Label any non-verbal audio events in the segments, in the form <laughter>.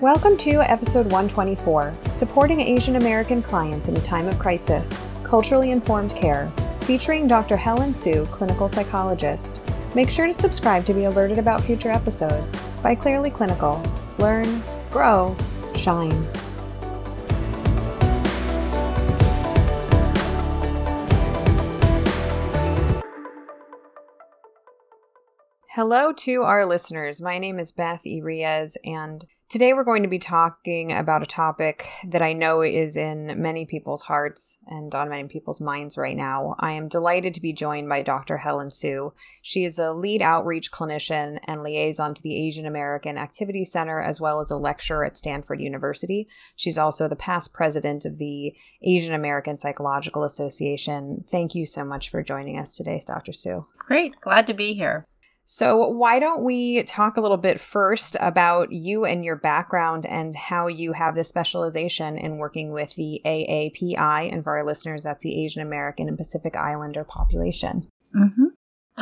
Welcome to episode 124 Supporting Asian American Clients in a Time of Crisis Culturally Informed Care, featuring Dr. Helen Hsu, clinical psychologist. Make sure to subscribe to be alerted about future episodes by Clearly Clinical. Learn, grow, shine. Hello to our listeners. My name is Beth Irias, and today we're going to be talking about a topic that I know is in many people's hearts and on many people's minds right now. I am delighted to be joined by Dr. Helen Hsu. She is a lead outreach clinician and liaison to the Asian American Activity Center, as well as a lecturer at Stanford University. She's also the past president of the Asian American Psychological Association. Thank you so much for joining us today, Dr. Hsu. Great. Glad to be here. So, why don't we talk a little bit first about you and your background and how you have this specialization in working with the AAPI? And for our listeners, that's the Asian American and Pacific Islander population. Mm-hmm.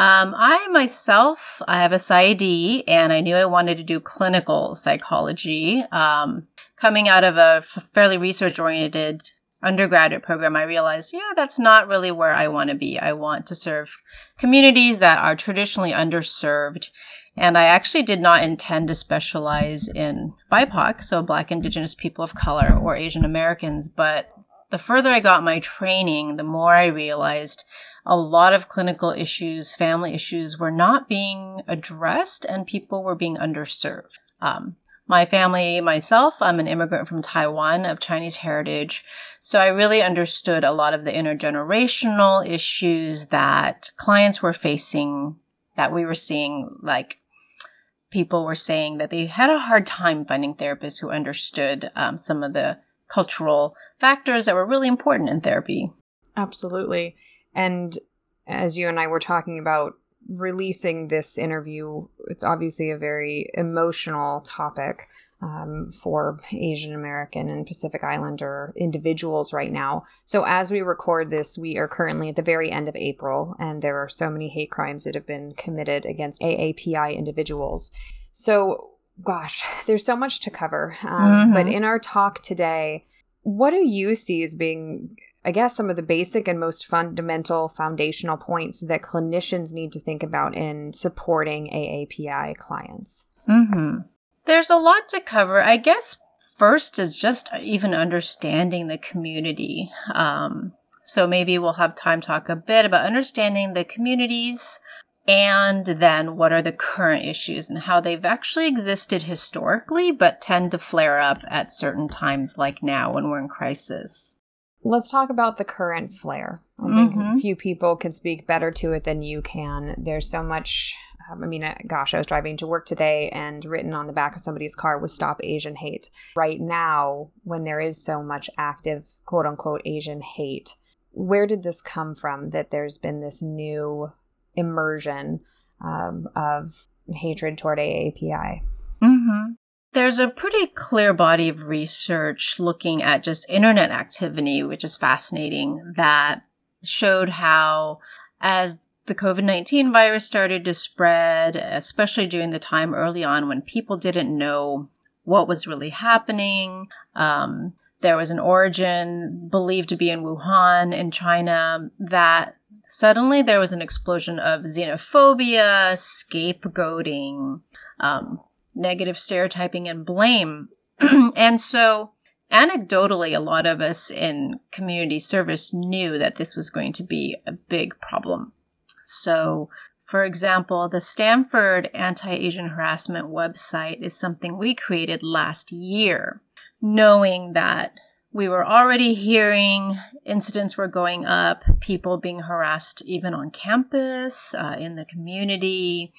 Um, I myself, I have a PsyD, and I knew I wanted to do clinical psychology. Um, coming out of a fairly research oriented undergraduate program, I realized, yeah, that's not really where I want to be. I want to serve communities that are traditionally underserved. And I actually did not intend to specialize in BIPOC, so Black, Indigenous people of color, or Asian Americans. But the further I got my training, the more I realized a lot of clinical issues, family issues were not being addressed and people were being underserved. Um, my family, myself, I'm an immigrant from Taiwan of Chinese heritage. So I really understood a lot of the intergenerational issues that clients were facing, that we were seeing, like people were saying that they had a hard time finding therapists who understood um, some of the cultural factors that were really important in therapy. Absolutely. And as you and I were talking about releasing this interview, it's obviously a very emotional topic um, for Asian American and Pacific Islander individuals right now. So, as we record this, we are currently at the very end of April, and there are so many hate crimes that have been committed against AAPI individuals. So, gosh, <laughs> there's so much to cover. Um, mm-hmm. But in our talk today, what do you see as being I guess, some of the basic and most fundamental foundational points that clinicians need to think about in supporting AAPI clients? Mm-hmm. There's a lot to cover. I guess first is just even understanding the community. Um, so maybe we'll have time to talk a bit about understanding the communities and then what are the current issues and how they've actually existed historically, but tend to flare up at certain times like now when we're in crisis. Let's talk about the current flare. I think mm-hmm. few people can speak better to it than you can. There's so much. Um, I mean, uh, gosh, I was driving to work today and written on the back of somebody's car was Stop Asian Hate. Right now, when there is so much active quote unquote Asian hate, where did this come from that there's been this new immersion um, of hatred toward AAPI? Mm-hmm. There's a pretty clear body of research looking at just internet activity, which is fascinating, that showed how as the COVID 19 virus started to spread, especially during the time early on when people didn't know what was really happening. Um, there was an origin believed to be in Wuhan in China that suddenly there was an explosion of xenophobia, scapegoating, um, negative stereotyping and blame. <clears throat> and so, anecdotally, a lot of us in community service knew that this was going to be a big problem. So, for example, the Stanford Anti Asian Harassment website is something we created last year, knowing that we were already hearing incidents were going up, people being harassed even on campus, uh, in the community.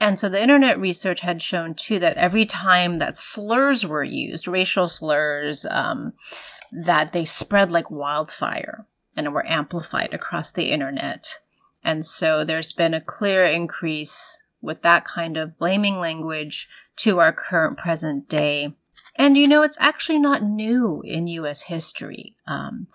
And so the internet research had shown too that every time that slurs were used, racial slurs, um, that they spread like wildfire and were amplified across the internet. And so there's been a clear increase with that kind of blaming language to our current present day. And you know, it's actually not new in US history. Um,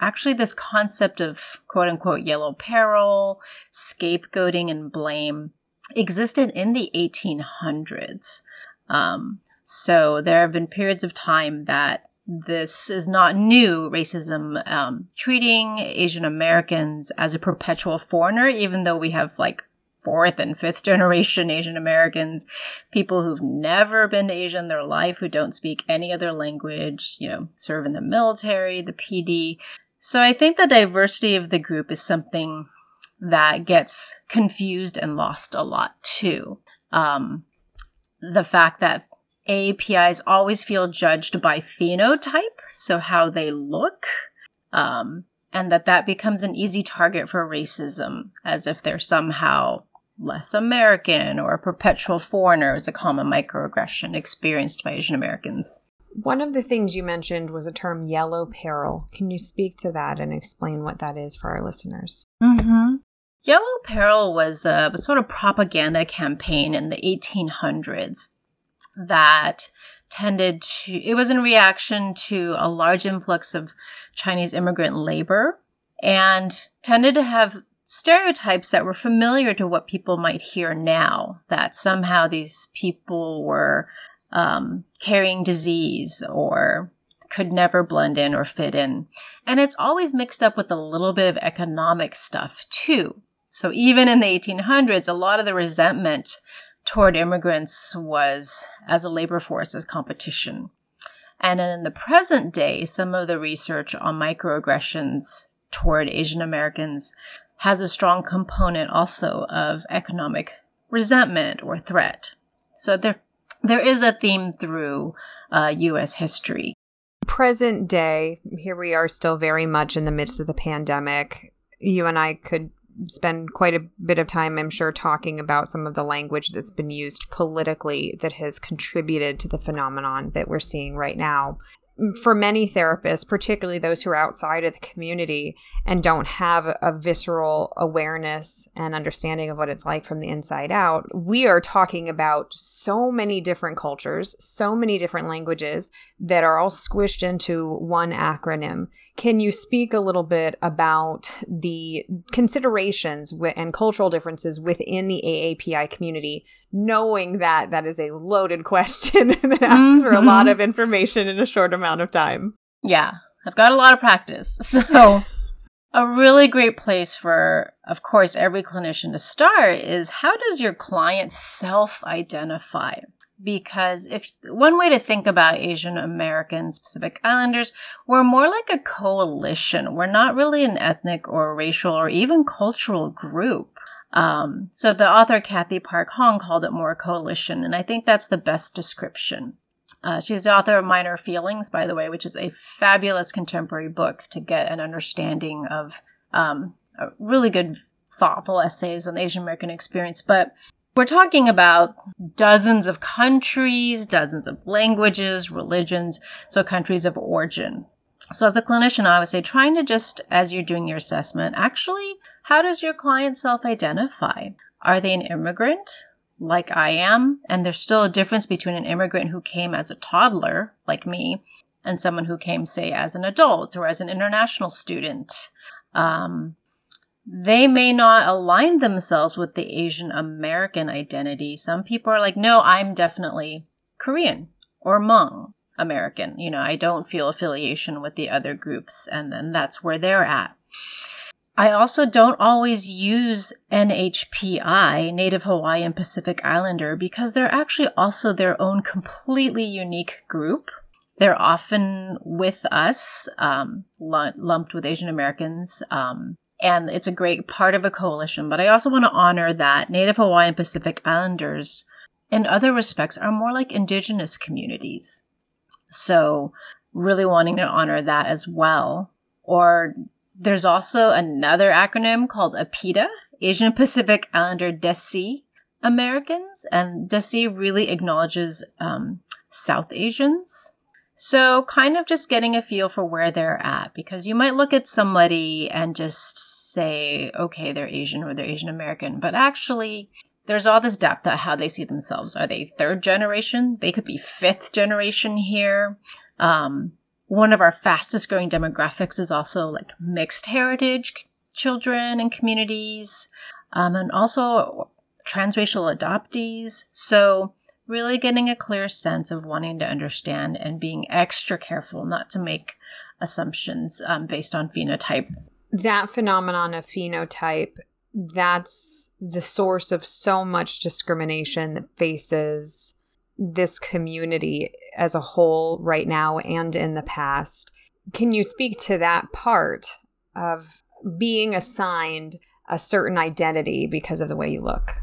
actually, this concept of quote unquote yellow peril, scapegoating, and blame existed in the 1800s. Um, So there have been periods of time that this is not new racism, um, treating Asian Americans as a perpetual foreigner, even though we have like fourth and fifth <laughs> generation Asian Americans, people who've never been to Asia in their life, who don't speak any other language, you know, serve in the military, the PD. So I think the diversity of the group is something that gets confused and lost a lot too. Um, the fact that APIs always feel judged by phenotype, so how they look, um, and that that becomes an easy target for racism, as if they're somehow less American or a perpetual foreigner is a common microaggression experienced by Asian Americans. One of the things you mentioned was a term yellow peril. Can you speak to that and explain what that is for our listeners? Mm-hmm. Yellow peril was a, sort of propaganda campaign in the 1800s that tended to, it was in reaction to a large influx of Chinese immigrant labor and tended to have stereotypes that were familiar to what people might hear now that somehow these people were um, carrying disease or could never blend in or fit in. And it's always mixed up with a little bit of economic stuff too. So even in the 1800s, a lot of the resentment toward immigrants was as a labor force as competition. And in the present day, some of the research on microaggressions toward Asian Americans has a strong component also of economic resentment or threat. So there, there is a theme through uh, U.S. history. Present day, here we are still very much in the midst of the pandemic. You and I could spend quite a bit of time, I'm sure, talking about some of the language that's been used politically that has contributed to the phenomenon that we're seeing right now for many therapists, particularly those who are outside of the community and don't have a visceral awareness and understanding of what it's like from the inside out, we are talking about so many different cultures, so many different languages that are all squished into one acronym. Can you speak a little bit about the considerations and cultural differences within the AAPI community knowing that that is a loaded <laughs> question <laughs> that asks mm-hmm. for a lot mm-hmm. of information in a short amount of time. Yeah, I've got a lot of practice. <laughs> So, a really great place for, of course, every clinician to start is how does your client self identify? Because if one way to think about Asian Americans, Pacific Islanders, we're more like a coalition. We're not really an ethnic or racial or even cultural group. Um, so the author Cathy Park Hong called it more a coalition, and I think that's the best description. Uh, she's the author of Minor Feelings, by the way, which is a fabulous contemporary book to get an understanding of um, really good, thoughtful essays on the Asian American experience. But we're talking about dozens of countries, dozens of languages, religions, so countries of origin. So as a clinician, I would say trying to just, as you're doing your assessment, actually how does your client self identify? Are they an immigrant, like I am? And there's still a difference between an immigrant who came as a toddler, like me, and someone who came, say, as an adult or as an international student. Um, they may not align themselves with the Asian American identity. Some people are like, no, I'm definitely Korean or Hmong American. You know, I don't feel affiliation with the other groups. And then that's where they're at. I also don't always use NHPI, Native Hawaiian Pacific Islander, because they're actually also their own completely unique group. They're often with us, um, lumped with Asian Americans, um, and it's a great part of a coalition. But I also want to honor that Native Hawaiian Pacific Islanders, in other respects, are more like indigenous communities. So, really wanting to honor that as well. Or there's also another acronym called APIDA, Asian Pacific Islander Desi Americans, and Desi really acknowledges um, South Asians. So, kind of just getting a feel for where they're at, because you might look at somebody and just say, okay, they're Asian or they're Asian American, but actually, there's all this depth at how they see themselves. Are they third generation? They could be fifth generation here. Um, one of our fastest growing demographics is also like mixed heritage children and communities, um, and also transracial adoptees. So really getting a clear sense of wanting to understand and being extra careful not to make assumptions um, based on phenotype. That phenomenon of phenotype, that's the source of so much discrimination that faces this community as a whole right now and in the past. Can you speak to that part of being assigned a certain identity because of the way you look?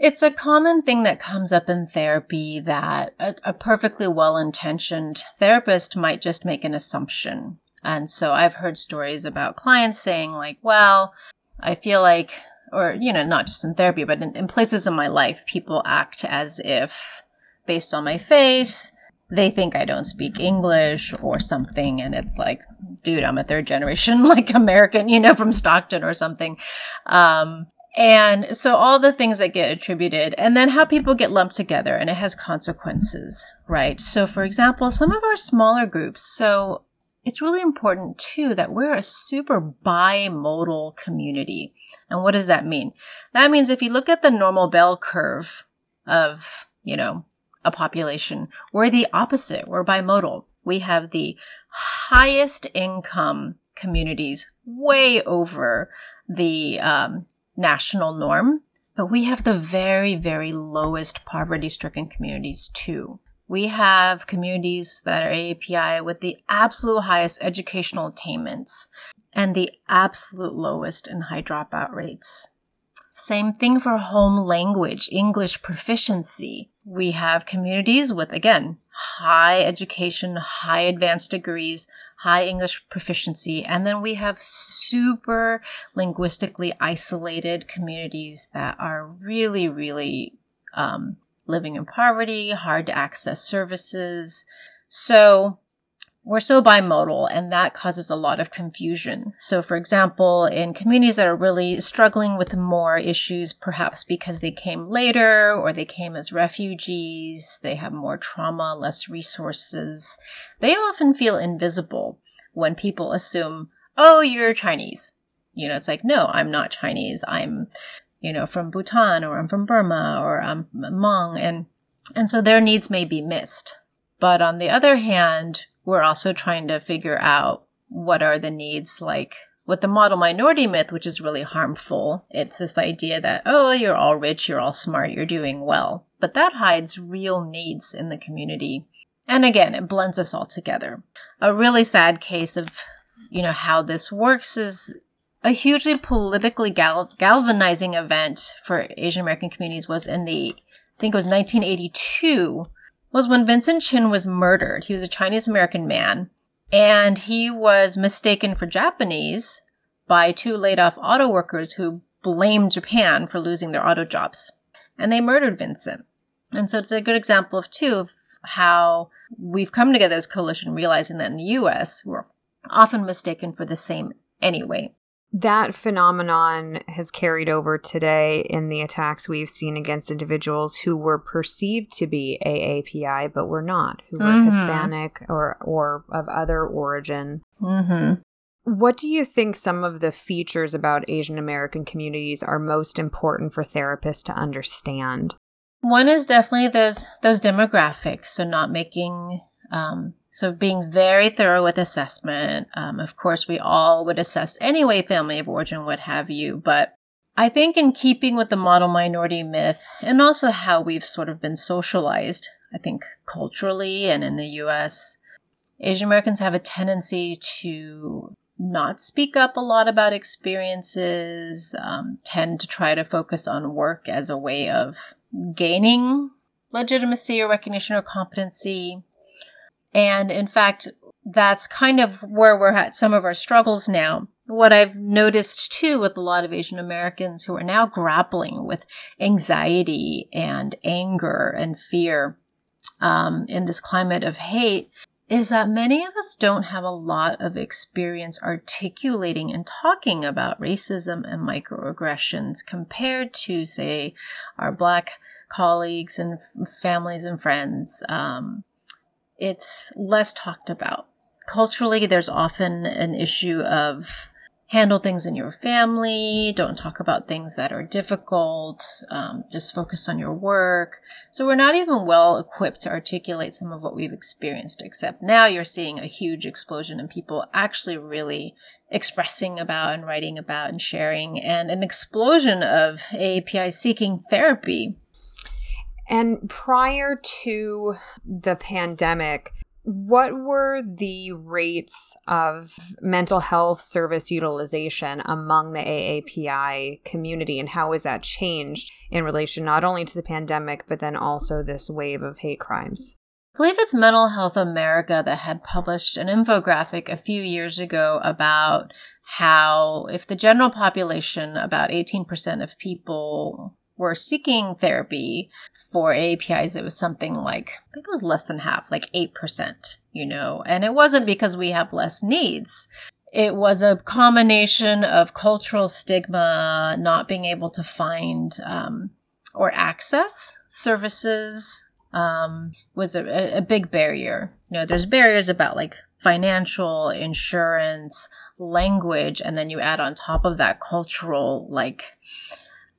It's a common thing that comes up in therapy that a, a perfectly well intentioned therapist might just make an assumption. And so I've heard stories about clients saying, like, well, I feel like, or, you know, not just in therapy, but in, in places in my life, people act as if, based on my face, they think I don't speak English or something. And it's like, dude, I'm a third generation, <laughs> like American, you know, from Stockton or something. Um, and so all the things that get attributed and then how people get lumped together and it has consequences, right? So for example, some of our smaller groups, so it's really important too that we're a super bimodal community. And what does that mean? That means if you look at the normal bell curve of, you know, a population, we're the opposite. We're bimodal. We have the highest income communities way over the um, national norm, but we have the very, very lowest poverty stricken communities too. We have communities that are AAPI with the absolute highest educational attainments and the absolute lowest in high dropout rates. Same thing for home language, English proficiency. We have communities with, again, high education, high advanced degrees, high English proficiency. And then we have super linguistically isolated communities that are really, really um, living in poverty, hard to access services. So we're so bimodal and that causes a lot of confusion. So, for example, in communities that are really struggling with more issues, perhaps because they came later or they came as refugees, they have more trauma, less resources, they often feel invisible when people assume, oh, you're Chinese. You know, it's like, no, I'm not Chinese. I'm, you know, from Bhutan or I'm from Burma or I'm Hmong. And, and so their needs may be missed. But on the other hand, we're also trying to figure out what are the needs like with the model minority myth, which is really harmful. It's this idea that, oh, you're all rich, you're all smart, you're doing well. But that hides real needs in the community. And again, it blends us all together. A really sad case of, you know, how this works is a hugely politically gal- galvanizing event for Asian American communities was in the, I think it was 1982 was when Vincent Chin was murdered. He was a Chinese American man, and he was mistaken for Japanese by two laid off auto workers who blamed Japan for losing their auto jobs. And they murdered Vincent. And so it's a good example of, too, of how we've come together as coalition realizing that in the US, we're often mistaken for the same anyway that phenomenon has carried over today in the attacks we've seen against individuals who were perceived to be AAPI but were not, who were mm-hmm. Hispanic or or of other origin. Mm-hmm. What do you think some of the features about Asian American communities are most important for therapists to understand? One is definitely those those demographics, so not making um, so being very thorough with assessment. Um, of course, we all would assess anyway, family of origin, what have you. But I think in keeping with the model minority myth and also how we've sort of been socialized, I think culturally and in the US, Asian Americans have a tendency to not speak up a lot about experiences, um, tend to try to focus on work as a way of gaining legitimacy or recognition or competency. And in fact, that's kind of where we're at some of our struggles now. What I've noticed too with a lot of Asian Americans who are now grappling with anxiety and anger and fear um, in this climate of hate is that many of us don't have a lot of experience articulating and talking about racism and microaggressions compared to, say, our Black colleagues and families and friends. Um, it's less talked about. Culturally, there's often an issue of handle things in your family. Don't talk about things that are difficult. Um, just focus on your work. So we're not even well equipped to articulate some of what we've experienced, except now you're seeing a huge explosion in people actually really expressing about and writing about and sharing, and an explosion of AAPI seeking therapy. And prior to the pandemic, what were the rates of mental health service utilization among the AAPI community, and how has that changed in relation not only to the pandemic, but then also this wave of hate crimes? I believe it's Mental Health America that had published an infographic a few years ago about how, if the general population, about 18% of people were seeking therapy for APIs, it was something like, I think it was less than half, like 8%, you know, and it wasn't because we have less needs. It was a combination of cultural stigma, not being able to find um, or access services um, was a, a big barrier. You know, there's barriers about like financial, insurance, language, and then you add on top of that cultural, like,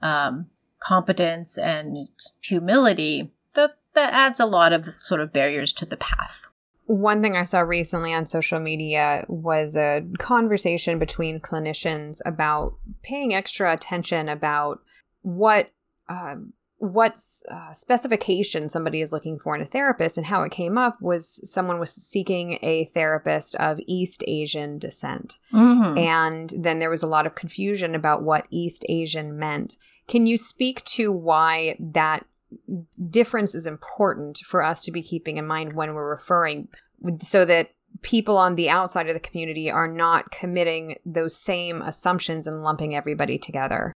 um, competence and humility, that, that adds a lot of sort of barriers to the path. One thing I saw recently on social media was a conversation between clinicians about paying extra attention about what um, what uh, specification somebody is looking for in a therapist and how it came up was someone was seeking a therapist of east asian descent mm-hmm. and then there was a lot of confusion about what east asian meant can you speak to why that difference is important for us to be keeping in mind when we're referring so that people on the outside of the community are not committing those same assumptions and lumping everybody together?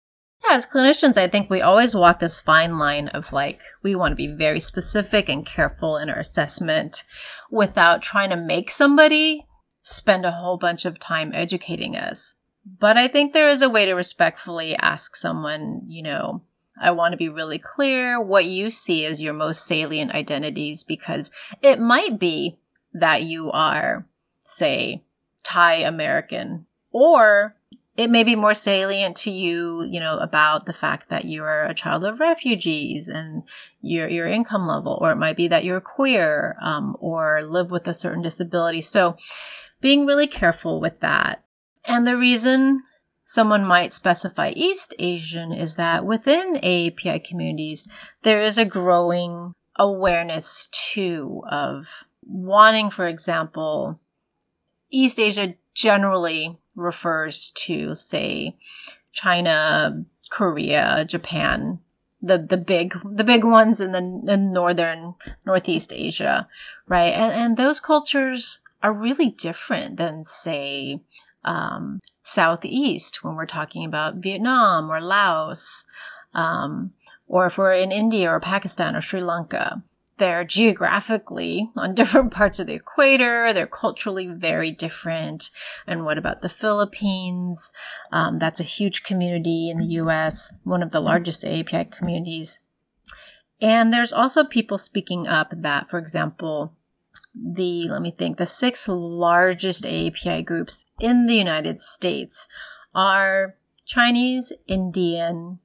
Yeah, as clinicians, I think we always walk this fine line of like, we want to be very specific and careful in our assessment without trying to make somebody spend a whole bunch of time educating us. But I think there is a way to respectfully ask someone, you know, I want to be really clear what you see as your most salient identities because it might be that you are, say, Thai American, or it may be more salient to you, you know, about the fact that you are a child of refugees and your your income level, or it might be that you're queer um, or live with a certain disability. So, being really careful with that and the reason someone might specify East Asian is that within AAPI communities, there is a growing awareness too of wanting, for example, East Asia generally refers to, say, China, Korea, Japan, the the big the big ones in the in northern Northeast Asia, right? And and those cultures are really different than say um, southeast when we're talking about Vietnam or Laos, um, or if we're in India or Pakistan or Sri Lanka. They're geographically <laughs> on different parts of the equator. They're culturally very different. And what about the Philippines? Um, that's a huge community in the US, one of the largest API communities. And there's also people speaking up that, for example, the, let me think, the six largest AAPI groups in the United States are Chinese, Indian,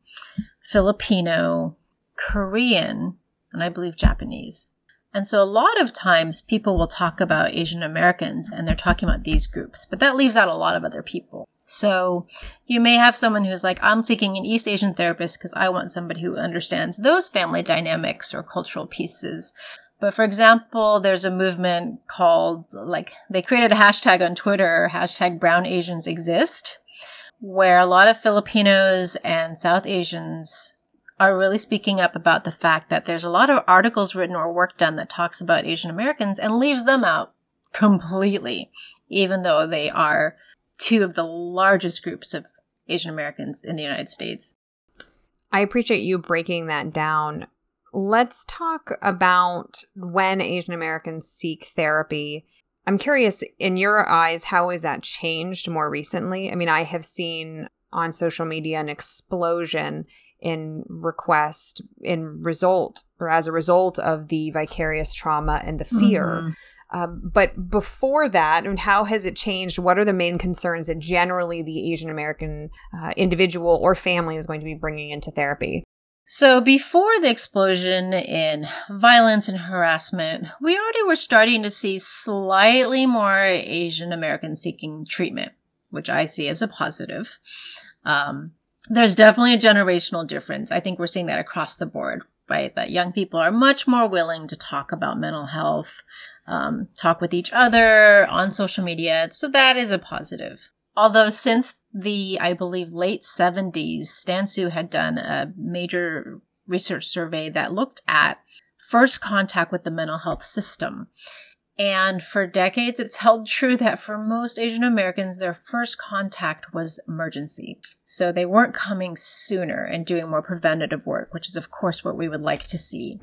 Filipino, Korean, and I believe Japanese. And so a lot of times people will talk about Asian Americans and they're talking about these groups, but that leaves out a lot of other people. So you may have someone who's like, I'm seeking an East Asian therapist because I want somebody who understands those family dynamics or cultural pieces. But for example, there's a movement called, like, they created a hashtag on Twitter, hashtag brown Asians exist, where a lot of Filipinos and South Asians are really speaking up about the fact that there's a lot of articles written or work done that talks about Asian Americans and leaves them out completely, even though they are two of the largest groups of Asian Americans in the United States. I appreciate you breaking that down let's talk about when Asian Americans seek therapy. I'm curious, in your eyes, how has that changed more recently? I mean, I have seen on social media an explosion in request in result or as a result of the vicarious trauma and the fear mm-hmm. Um, but before that, and how has it changed? What are the main concerns that generally the Asian American uh, individual or family is going to be bringing into therapy? So, before the explosion in violence and harassment, we already were starting to see slightly more Asian Americans seeking treatment, which I see as a positive. Um, there's definitely a generational difference. I think we're seeing that across the board, right? That young people are much more willing to talk about mental health, um, talk with each other on social media. So, that is a positive. Although, since the, I believe, late 70s, Stan Sue had done a major research survey that looked at first contact with the mental health system. And for decades, it's held true that for most Asian Americans, their first contact was emergency. So they weren't coming sooner and doing more preventative work, which is, of course, what we would like to see.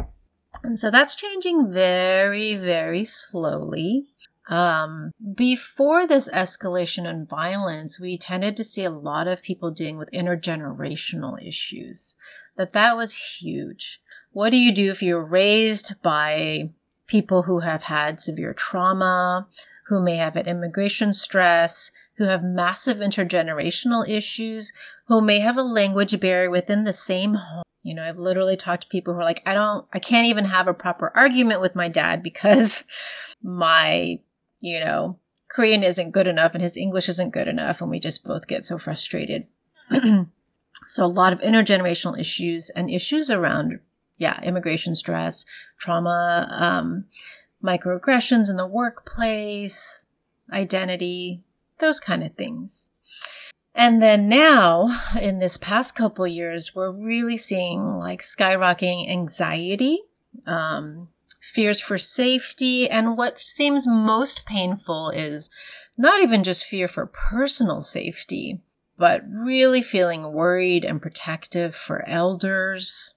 And so that's changing very, very slowly. Um, before this escalation in violence, we tended to see a lot of people dealing with intergenerational issues. That that was huge. What do you do if you're raised by people who have had severe trauma, who may have had immigration stress, who have massive intergenerational issues, who may have a language barrier within the same home? You know, I've literally talked to people who are like, I don't, I can't even have a proper argument with my dad because <laughs> my you know, Korean isn't good enough and his English isn't good enough, and we just both get so frustrated. <clears throat> so, a lot of intergenerational issues and issues around, yeah, immigration stress, trauma, um, microaggressions in the workplace, identity, those kind of things. And then now, in this past couple years, we're really seeing like skyrocketing anxiety, um, fears for safety, and what seems most painful is not even just fear for personal safety, but really feeling worried and protective for elders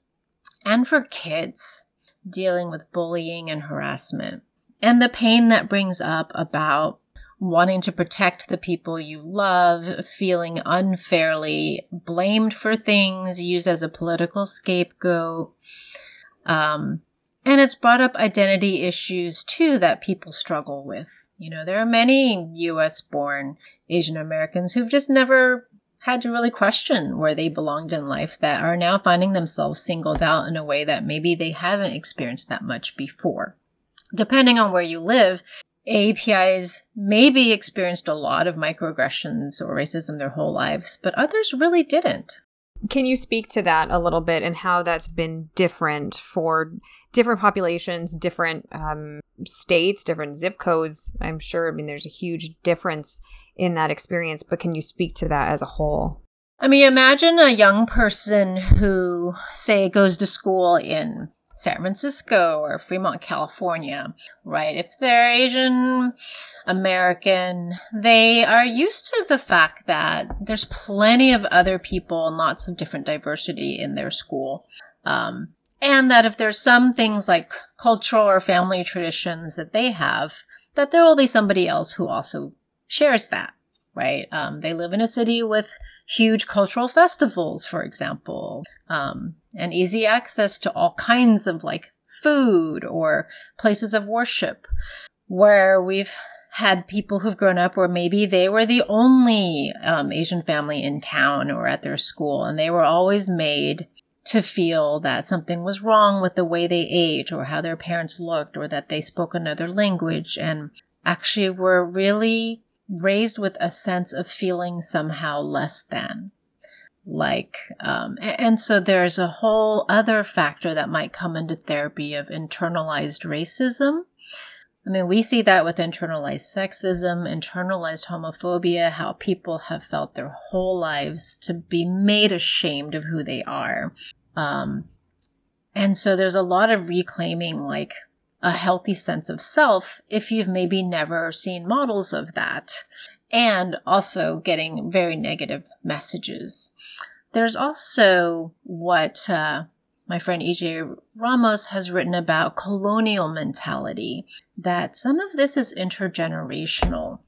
and for kids dealing with bullying and harassment. And the pain that brings up about wanting to protect the people you love, feeling unfairly blamed for things, used as a political scapegoat, um, and it's brought up identity issues too that people struggle with. You know, there are many US born Asian Americans who've just never had to really question where they belonged in life that are now finding themselves singled out in a way that maybe they haven't experienced that much before. Depending on where you live, APIs maybe experienced a lot of microaggressions or racism their whole lives, but others really didn't. Can you speak to that a little bit and how that's been different for different populations, different um, states, different zip codes. I'm sure, I mean, there's a huge difference in that experience, but can you speak to that as a whole? I mean, imagine a young person who, say, goes to school in San Francisco or Fremont, California, right? If they're Asian American, they are used to the fact that there's plenty of other people and lots of different diversity in their school. Um, and that if there's some things like cultural or family traditions that they have, that there will be somebody else who also shares that, right? Um, they live in a city with huge cultural festivals, for example, um, and easy access to all kinds of like food or places of worship, where we've had people who've grown up where maybe they were the only um, Asian family in town or at their school, and they were always made to feel that something was wrong with the way they ate or how their parents looked or that they spoke another language. And actually were really raised with a sense of feeling somehow less than. Like um, and so there's a whole other factor that might come into therapy of internalized racism I mean, we see that with internalized sexism, internalized homophobia, how people have felt their whole lives to be made ashamed of who they are. Um, and so there's a lot of reclaiming like a healthy sense of self if you've maybe never seen models of that, and also getting very negative messages. There's also what uh, my friend EJ Ramos has written about colonial mentality, that some of this is intergenerational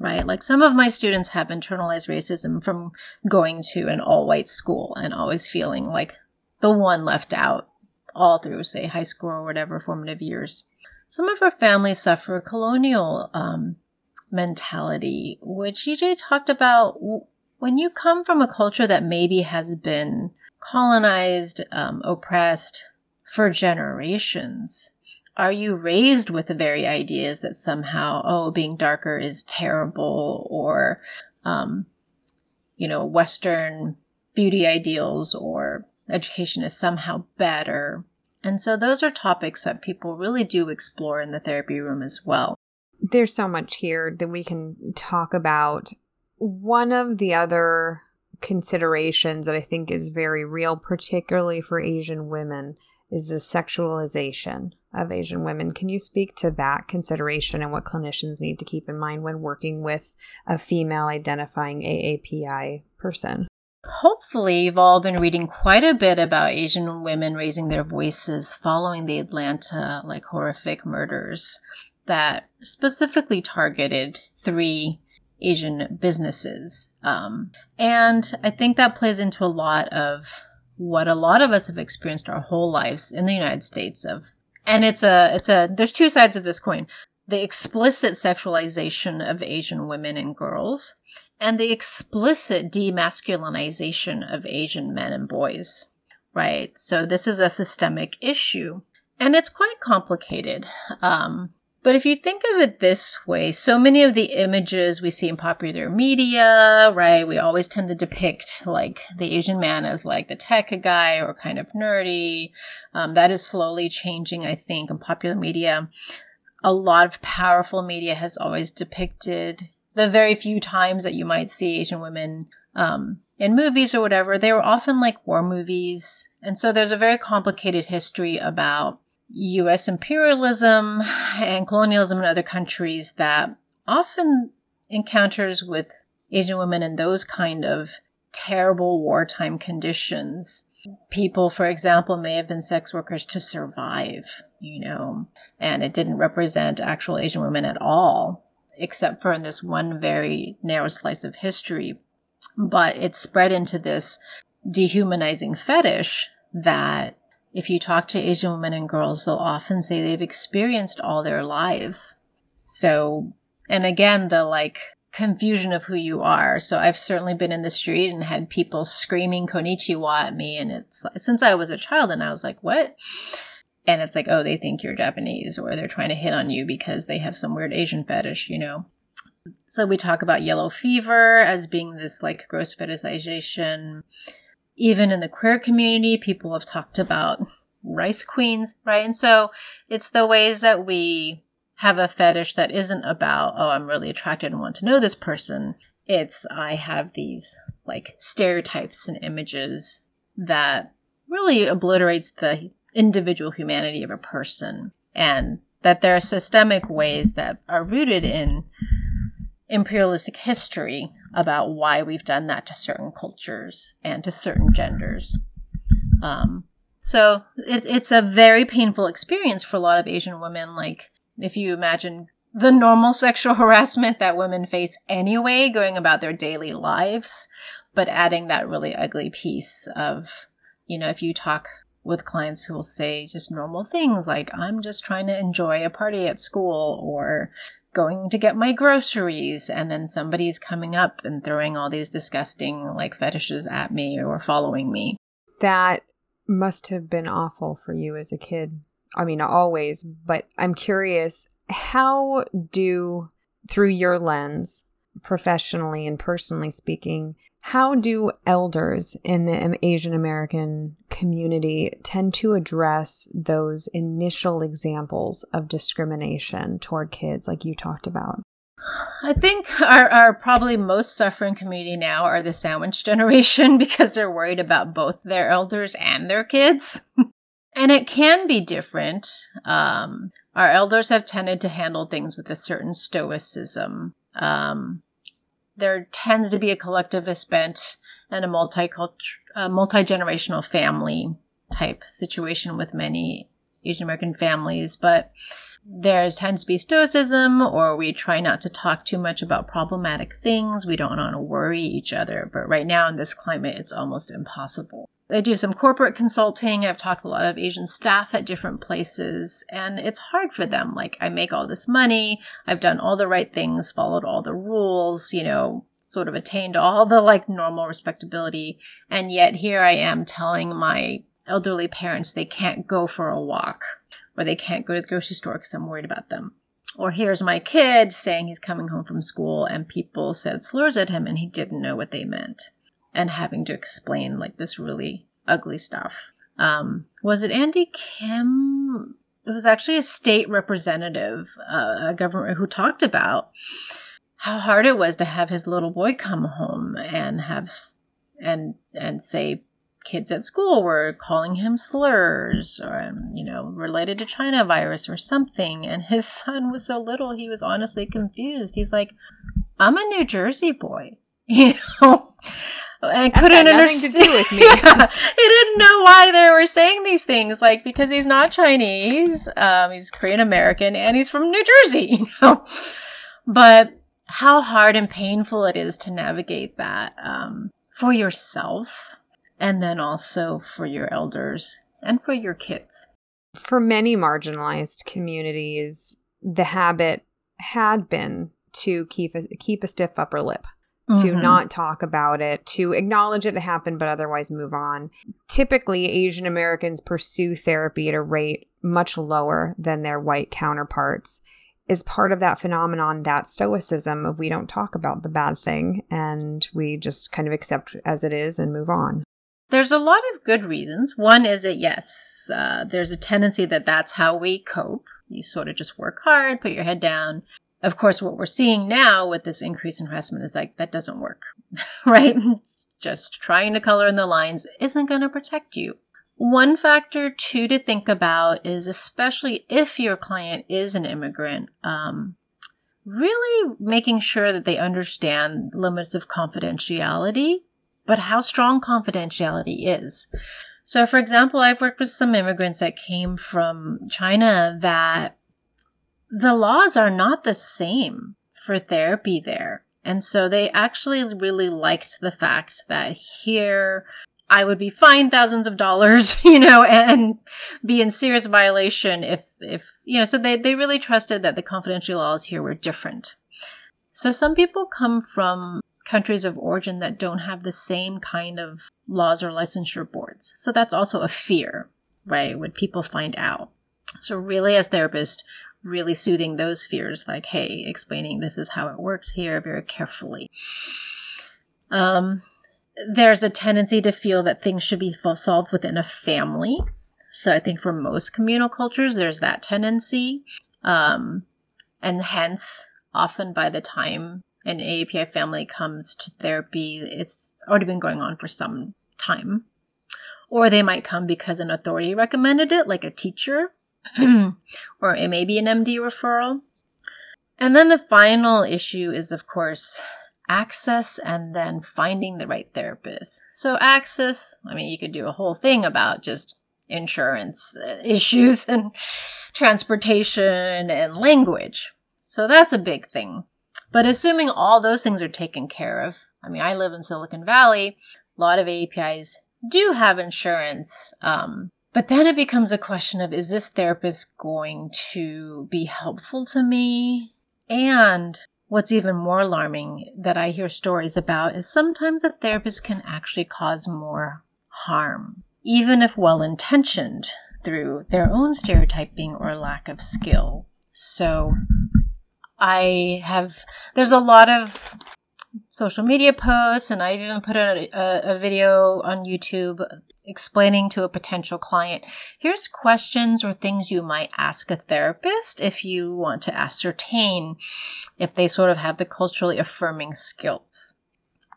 right? Like some of my students have internalized racism from going to an all white school and always feeling like the one left out all through, say, high school or whatever formative years. some of our families suffer colonial um, mentality, which EJ talked about. When you come from a culture that maybe has been colonized, um, oppressed for generations, are you raised with the very ideas that somehow, oh, being darker is terrible or, um, you know, Western beauty ideals or education is somehow better? And so those are topics that people really do explore in the therapy room as well. There's so much here that we can talk about. One of the other considerations that I think is very real, particularly for Asian women, is the sexualization of Asian women. Can you speak to that consideration and what clinicians need to keep in mind when working with a female identifying AAPI person? Hopefully, you've all been reading quite a bit about Asian women raising their voices following the Atlanta like horrific murders that specifically targeted three Asian businesses. Um, and I think that plays into a lot of what a lot of us have experienced our whole lives in the United States of and it's a it's a there's two sides of this coin the explicit sexualization of Asian women and girls and the explicit demasculinization of Asian men and boys, right? So this is a systemic issue and it's quite complicated. Um, but if you think of it this way, so many of the images we see in popular media, right, we always tend to depict like the Asian man as like the tech guy or kind of nerdy. Um, that is slowly changing, I think, in popular media. A lot of powerful media has always depicted the very few times that you might see Asian women um, in movies or whatever, they were often like war movies. And so there's a very complicated history about US imperialism and colonialism in other countries that often encounters with Asian women in those kind of terrible wartime conditions. People, for example, may have been sex workers to survive, you know, and it didn't represent actual Asian women at all except for in this one very narrow slice of history. But it spread into this dehumanizing fetish that if you talk to Asian women and girls, they'll often say they've experienced all their lives. So, and again, the like confusion of who you are. So I've certainly been in the street and had people screaming konnichiwa at me. And it's since I was a child and I was like, what? and it's like, oh, they think you're Japanese or they're trying to hit on you because they have some weird Asian fetish, you know. So we talk about yellow fever as being this like gross fetishization. Even in the queer community, people have talked about rice queens, right? And so it's the ways that we have a fetish that isn't about, oh, I'm really attracted and want to know this person. It's, I have these like stereotypes and images that really obliterates the individual humanity of a person and that there are systemic ways that are rooted in imperialistic history about why we've done that to certain cultures and to certain genders. Um, so it's it's a very painful experience for a lot of Asian women. Like if you imagine the normal <laughs> sexual harassment that women face anyway, going about their daily lives, but adding that really ugly piece of, you know, if you talk with clients who will say just normal things like, I'm just trying to enjoy a party at school or going to get my groceries. And then somebody's coming up and throwing all these disgusting like fetishes at me or following me. That must have been awful for you as a kid. I mean, always, but I'm curious how do, through your lens, professionally and personally speaking, how do elders in the Asian American community tend to address those initial examples of discrimination toward kids, like you talked about? I think our, our probably most suffering community now are the sandwich generation <laughs> because they're worried about both their elders and their kids. <laughs> and it can be different. Um, our elders have tended to handle things with a certain stoicism. Um, there tends to be a collectivist bent and a multicultural, uh, multi-generational family type situation with many Asian American families, but there tends to be stoicism, or we try not to talk too much about problematic things. We don't want to worry each other. But right now in this climate, it's almost impossible. I do some corporate consulting. I've talked to a lot of Asian staff at different places, and it's hard for them. Like, I make all this money, I've done all the right things, followed all the rules, you know, sort of attained all the like normal respectability. And yet here I am telling my elderly parents they can't go for a walk or they can't go to the grocery store because I'm worried about them. Or here's my kid saying he's coming home from school and people said slurs at him and he didn't know what they meant and having to explain like this really ugly stuff. Um, was it Andy Kim? It was actually a state representative, uh, a government who talked about how hard it was to have his little boy come home and have and and say kids at school were calling him slurs or um, you know related to china virus or something and his <laughs> son was so little he was honestly confused he's like i'm a new jersey boy <laughs> you know I couldn't understand. To do with me. <laughs> yeah, he didn't know why they were saying these things, like because he's not Chinese, um, he's Korean American, and he's from New Jersey. <laughs> You know, but how hard and painful it is to navigate that um, for yourself, and then also for your elders and for your kids. For many marginalized communities, the habit had been to keep a, keep a stiff upper lip mm-hmm. to not talk about it, to acknowledge it happened, but otherwise move on. Typically, Asian Americans pursue therapy at a rate much lower than their white counterparts. Is part of that phenomenon that stoicism of we don't talk about the bad thing and we just kind of accept as it is and move on. There's a lot of good reasons. One is that, yes, uh, there's a tendency that that's how we cope. You sort of just work hard, put your head down, of course, what we're seeing now with this increase in harassment is like that doesn't work, <laughs> right? Just trying to color in the lines isn't going to protect you. One factor, too, to think about is especially if your client is an immigrant, um, really making sure that they understand limits of confidentiality, but how strong confidentiality is. So, for example, I've worked with some immigrants that came from China that the laws are not the same for therapy there. And so they actually really liked the fact that here I would be fined thousands of dollars, <laughs> you know, and be in serious violation if, if, you know, so they, they really trusted that the confidential laws here were different. So some people come from countries of origin that don't have the same kind of laws or licensure boards. So that's also a fear, right? Would people find out? So really as therapists, really soothing those fears, like, hey, explaining this is how it works here very carefully. Um, there's a tendency to feel that things should be solved within a family. So I think for most communal cultures, there's that tendency. Um, and hence, often by the time an AAPI family comes to therapy, it's already been going on for some time. Or they might come because an authority recommended it, like a teacher <clears throat> or it may be an MD referral. And then the final issue is, of course, access and then finding the right therapist. So, access, I mean, you could do a whole thing about just insurance uh, <laughs> issues and transportation and language. So, that's a big thing. But assuming all those things are taken care of, I mean, I live in Silicon Valley, a lot of APIs do have insurance. Um, but then it becomes a question of is this therapist going to be helpful to me? And what's even more alarming that I hear stories about is sometimes a therapist can actually cause more harm, even if well intentioned through their own stereotyping or lack of skill. So I have, there's a lot of social media posts, and I've even put a, a, a video on YouTube explaining to a potential client here's questions or things you might ask a therapist if you want to ascertain if they sort of have the culturally affirming skills.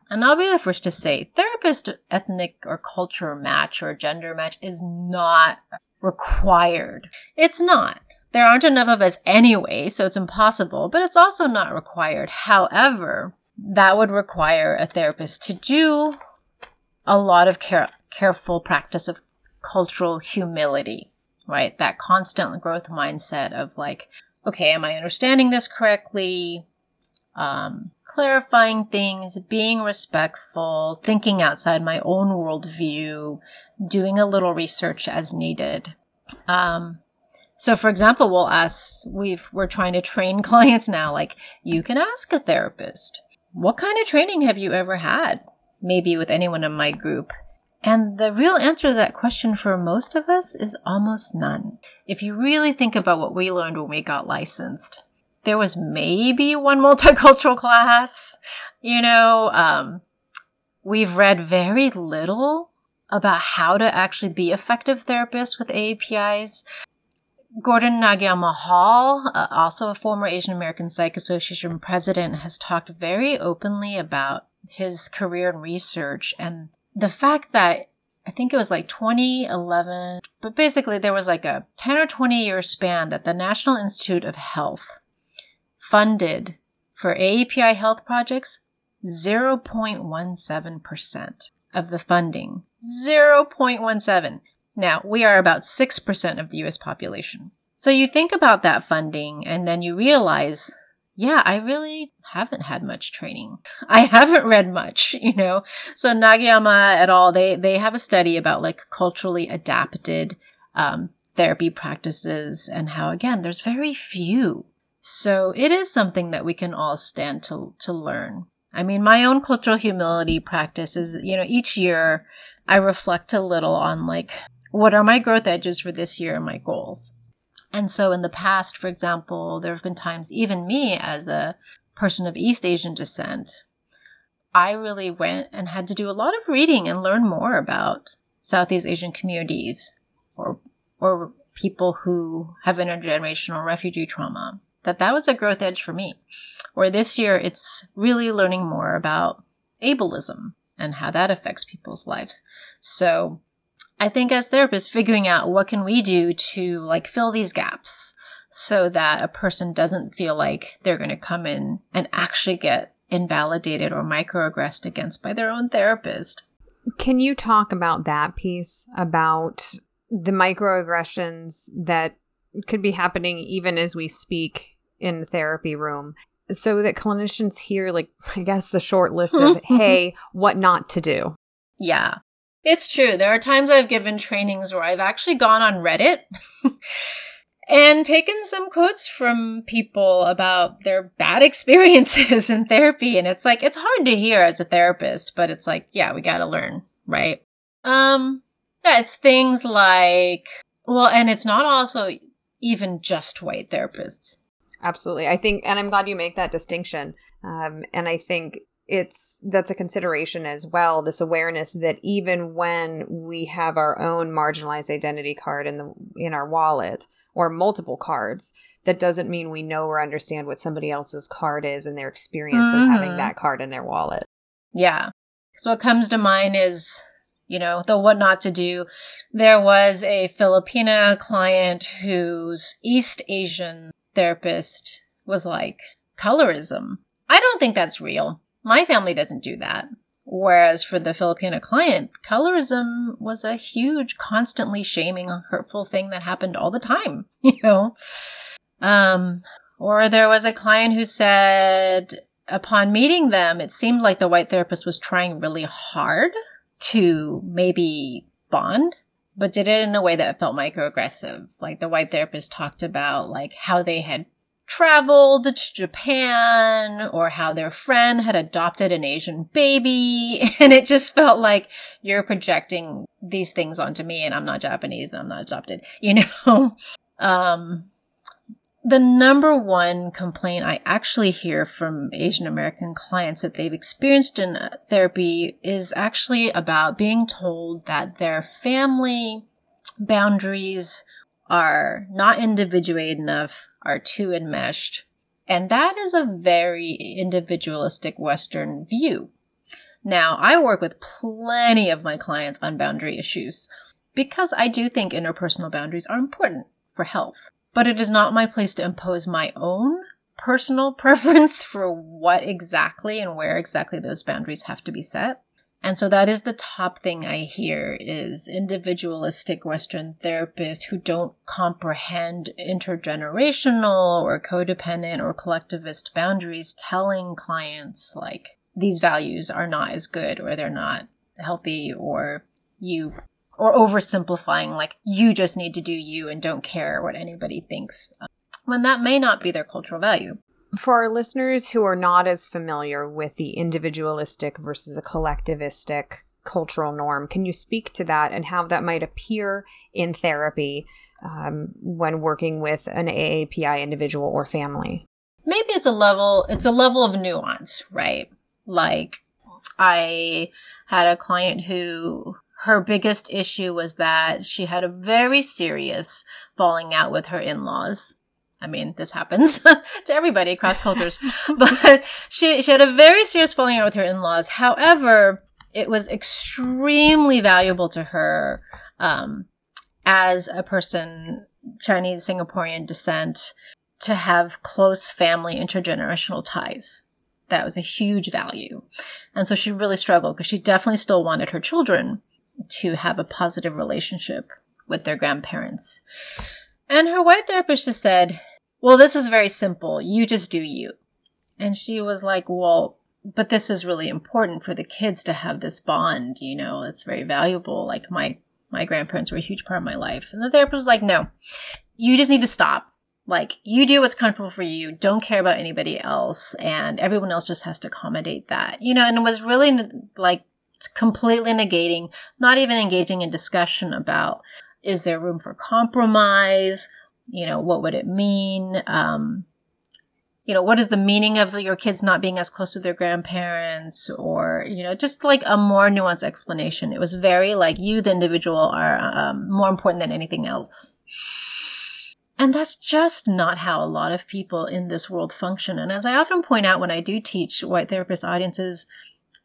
And I'll be the first to say therapist ethnic or culture match or gender match is not required. It's not. There aren't enough of us anyway, so it's impossible, but it's also not required. However, that would require a therapist to do a lot of care- careful practice of cultural humility, right? That constant growth mindset of like, okay, am I understanding this correctly? um, clarifying things, being respectful, thinking outside my own worldview, doing a little research as needed. Um, so, for example, we'll ask, we've, we're trying to train <laughs> clients now, like, you can ask a therapist, what kind of training have you ever had? Maybe with anyone in my group. And the real answer to that question for most of us is almost none. If you really think about what we learned when we got licensed, there was maybe one <laughs> multicultural class, you know, um, we've read very little about how to actually be effective therapists with AAPIs. Gordon Nagayama Hall, uh, also a former Asian American Psych Association president, has talked very openly about his career in research and the fact that I think it was like 2011, but basically there was like a 10 or 20 year span that the National Institute of Health funded for AAPI health projects 0.17% of the funding. 0.17. Now, we are about 6% of the US population. So you think about that funding and then you realize yeah, I really haven't had much training. <laughs> I haven't read much, you know. So Nagayama et al. They they have a study about like culturally adapted um, therapy practices and how again there's very few. So it is something that we can all stand to to learn. I mean, my own cultural humility practice is you know each year I reflect a little on like what are my growth edges for this year and my goals. And so in the past, for example, there have been times, even me as a person of East Asian descent, I really went and had to do a lot of reading and learn more about Southeast Asian communities or, or people who have intergenerational refugee trauma. That that was a growth edge for me. Or this year, it's really learning more about ableism and how that affects people's lives. So I think as therapists, figuring out what can we do to like fill these gaps so that a person doesn't feel like they're going to come in and actually get invalidated or microaggressed against by their own therapist. Can you talk about that piece about the microaggressions that could be happening even as we speak in the therapy room so that clinicians hear like <laughs> I guess the short list of <laughs> hey, what not to do. Yeah. It's true. There are times I've given trainings where I've actually gone on Reddit <laughs> and taken some quotes from people about their bad <laughs> experiences in therapy. And it's like, it's hard to hear as a therapist, but it's like, yeah, we got to learn, right? Um, yeah, it's things like, well, and it's not also even just white therapists. Absolutely. I think, and I'm glad you make that distinction. Um, and I think it's that's a consideration as well this awareness that even when we have our own marginalized identity card in the in our wallet or multiple cards that doesn't mean we know or understand what somebody else's card is and their experience mm-hmm. of having mm-hmm. that card in their wallet yeah so what comes to mind is you know the what not to do there was a filipina client whose east asian therapist was like colorism i don't think that's real my family doesn't do that. Whereas for the Filipina client, colorism was a huge, constantly shaming, hurtful thing that happened all the time, <laughs> you know? Um, or there was a client who said, upon meeting them, it seemed like the white therapist was trying really hard to maybe bond, but did it in a way that felt microaggressive. Like the white therapist talked about like how they had traveled to Japan or how their friend had adopted an Asian baby. <laughs> And it just felt like you're projecting these things onto me and I'm not Japanese and I'm not adopted, <laughs> you know? um, the number one complaint I actually hear from Asian American clients that they've experienced in therapy is actually about being told that their family boundaries are not individuated enough, are too enmeshed. And that is a very individualistic Western view. Now, I work with plenty of my clients on boundary issues because I do think interpersonal boundaries are important for health. But it is not my place to impose my own personal <laughs> preference for what exactly and where exactly those boundaries have to be set. And so that is the top thing I hear is individualistic Western therapists who don't comprehend intergenerational or codependent or collectivist boundaries telling clients like these values are not as good or they're not healthy or you or oversimplifying like you just need to do you and don't care what anybody thinks when that may not be their cultural value. For our listeners who are not as familiar with the individualistic versus a collectivistic cultural norm, can you speak to that and how that might appear in therapy um, when working with an AAPI individual or family? Maybe it's a level, it's a level of nuance, right? Like I had a client who her biggest issue was that she had a very serious falling out with her in-laws I mean, this happens <laughs> to everybody across cultures. <laughs> but she she had a very serious falling out with her in laws. However, it was extremely valuable to her um, as a person Chinese Singaporean descent to have close family intergenerational ties. That was a huge value. And so she really struggled because she definitely still wanted her children to have a positive relationship with their grandparents. And her white therapist just said, well, this is very simple. You just do you. And she was like, well, but this is really important for the kids to have this bond, you know, it's very valuable. Like my, my grandparents were a huge part of my life. And the therapist was like, no, you just need to stop. Like you do what's comfortable for you. Don't care about anybody else. And everyone else just has to accommodate that, you know, and it was really like completely negating, not even engaging in discussion about is there room for compromise? You know, what would it mean? Um, you know, what is the meaning of your kids not being as close to their grandparents or, you know, just like a more nuanced explanation. It was very like you, the individual, are um, more important than anything else. And that's just not how a lot of people in this world function. And as I often point out when I do teach white therapist audiences,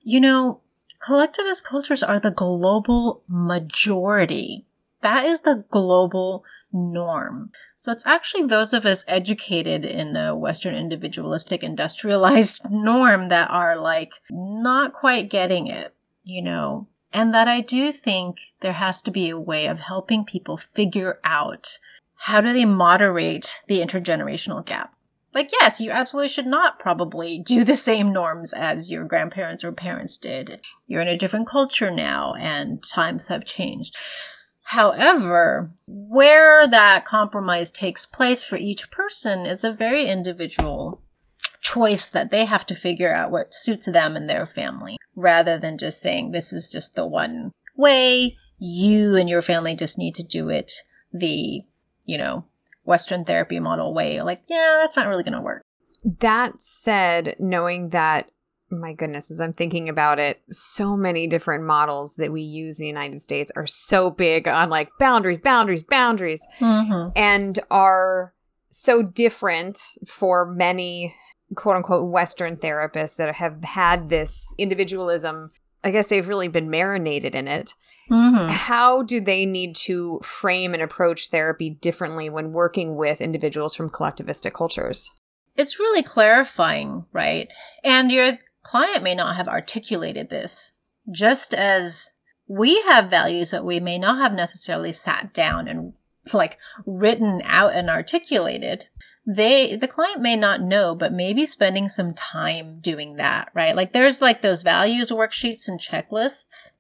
you know, collectivist cultures are the global majority. That is the global norm. So it's actually those of us educated in a Western individualistic industrialized <laughs> norm that are like not quite getting it, you know? And that I do think there has to be a way of helping people figure out how do they moderate the intergenerational gap. Like, yes, you absolutely should not probably <laughs> do the same norms as your grandparents or parents did. You're in a different culture now and times have changed. However, where that compromise takes place for each person is a very individual choice that they have to figure out what suits them and their family rather than just saying this is just the one way. You and your family just need to do it the you know western therapy model way. Like yeah that's not really going to work. That said knowing that my goodness, as I'm thinking about it, so many different models that we use in the United States are so big on like boundaries, boundaries, boundaries, mm-hmm. and are so different for many quote unquote Western therapists that have had this individualism. I guess they've really been marinated in it. Mm-hmm. How do they need to frame and approach therapy differently when working with individuals from collectivistic cultures? It's really clarifying, right? And you're client may not have articulated this, just as we have values that we may not have necessarily sat down and like written out and articulated. They the client may not know but maybe spending some time doing that right? Like there's like those values worksheets and checklists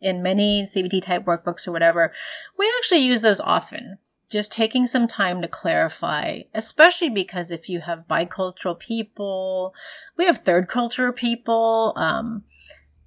in many cbt type workbooks or whatever. We actually use those often just taking some time to clarify, especially because if you have bicultural people, we have third culture people, um,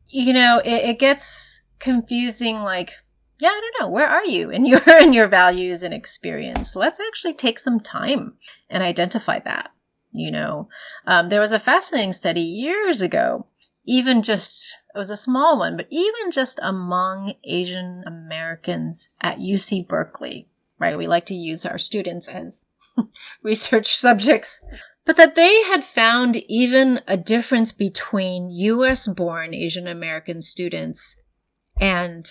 you know, it, it gets confusing like, yeah, I don't know, where are you in <laughs> your in your values and experience? Let's actually take some time and identify that. You know, um, there was a fascinating study years ago, even just it was a small one, but even just among Asian Americans at UC Berkeley, right? We like to use our students as <laughs> research subjects. But that they had found even a difference between US born Asian American students and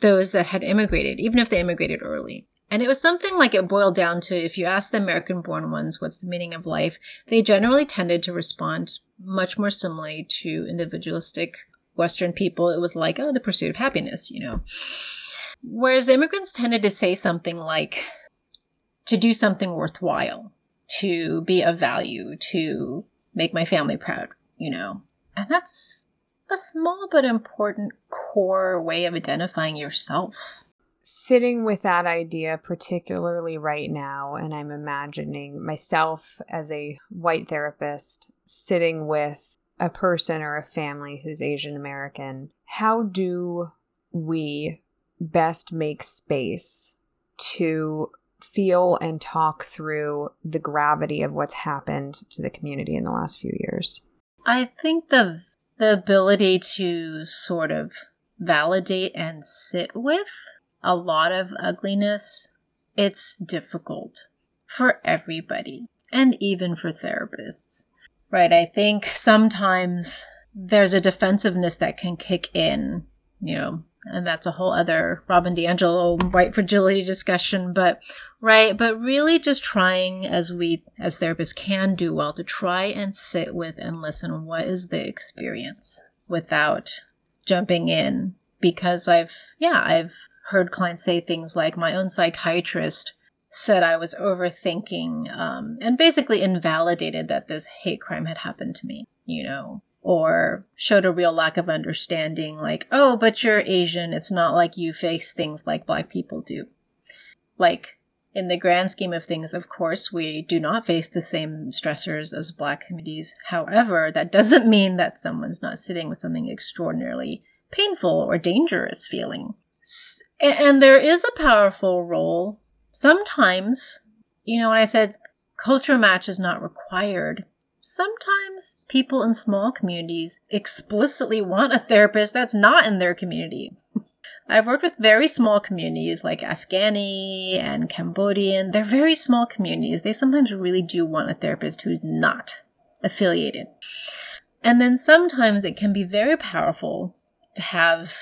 those that had immigrated, even if they immigrated early. And it was something like it boiled down to if you ask the American born ones what's the meaning of life, they generally tended to respond much more similarly to individualistic Western people, it was like, oh, the pursuit of happiness, you know. Whereas immigrants tended to say something like, to do something worthwhile, to be of value, to make my family proud, you know. And that's a small but important core way of identifying yourself. Sitting with that idea, particularly right now, and I'm imagining myself as a white therapist sitting with a person or a family who's Asian American, how do we best make space to feel and talk through the gravity of what's happened to the community in the last few years? I think the the ability to sort of validate and sit with a lot of ugliness, it's difficult for everybody and even for therapists. Right? I think sometimes there's a defensiveness that can kick in, you know, and that's a whole other Robin DiAngelo white fragility discussion. But right, but really just trying as we as therapists can do well to try and sit with and listen what is the experience without jumping in because I've yeah, I've heard clients say things like my own psychiatrist said I was overthinking um, and basically invalidated that this hate crime had happened to me, you know, or showed a real lack of understanding, like, oh, but you're Asian. It's not like you face things like Black people do. Like, in the grand scheme of things, of course, we do not face the same stressors as Black communities. However, that doesn't mean that someone's not sitting with something extraordinarily painful or dangerous feeling. And there is a powerful role. Sometimes, you know, when I said culture match is not required, Sometimes people in small communities explicitly want a therapist that's not in their community. I've worked with very small communities like Afghani and Cambodian. They're very small communities. They sometimes really do want a therapist who's not affiliated. And then sometimes it can be very powerful to have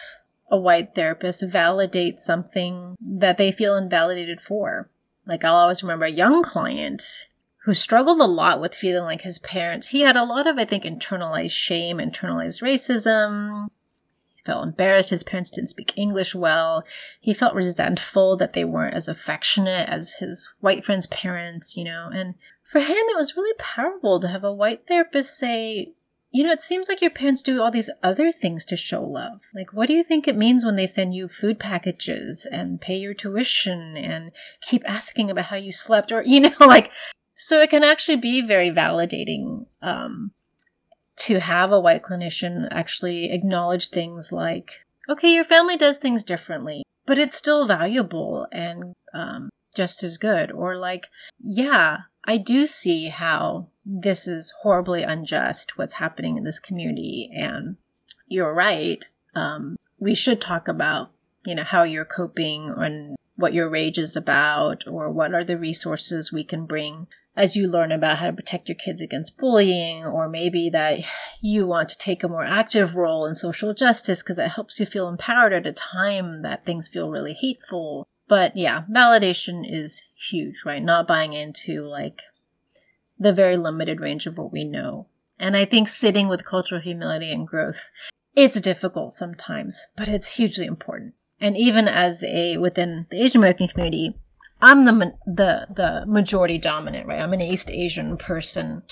a white therapist validate something that they feel invalidated for. Like I'll always remember a young client who struggled a lot with feeling like his parents. He had a lot of, I think, internalized shame, internalized racism. He felt embarrassed his parents didn't speak English well. He felt resentful that they weren't as affectionate as his white friend's parents, you know. And for him, it was really powerful to have a white therapist say, you know, it seems like your parents do all these other things to show love. Like, what do you think it means when they send you food packages and pay your tuition and keep asking about how you slept? Or, you know, <laughs> like, so it can actually be very validating um, to have a white clinician actually acknowledge things like, okay, your family does things differently, but it's still valuable and um, just as good. Or like, yeah, I do see how this is horribly unjust, what's happening in this community. And you're right. Um, we should talk about, you know, how you're coping and what your rage is about or what are the resources we can bring as you learn about how to protect your kids against bullying, or maybe that you want to take a more active role in social justice because it helps you feel empowered at a time that things feel really hateful. But yeah, validation is huge, right? Not buying into like the very limited range of what we know. And I think sitting with cultural humility and growth, it's difficult sometimes, but it's hugely important. And even as a within the Asian American community, I'm the the the majority dominant, right? I'm an East Asian person.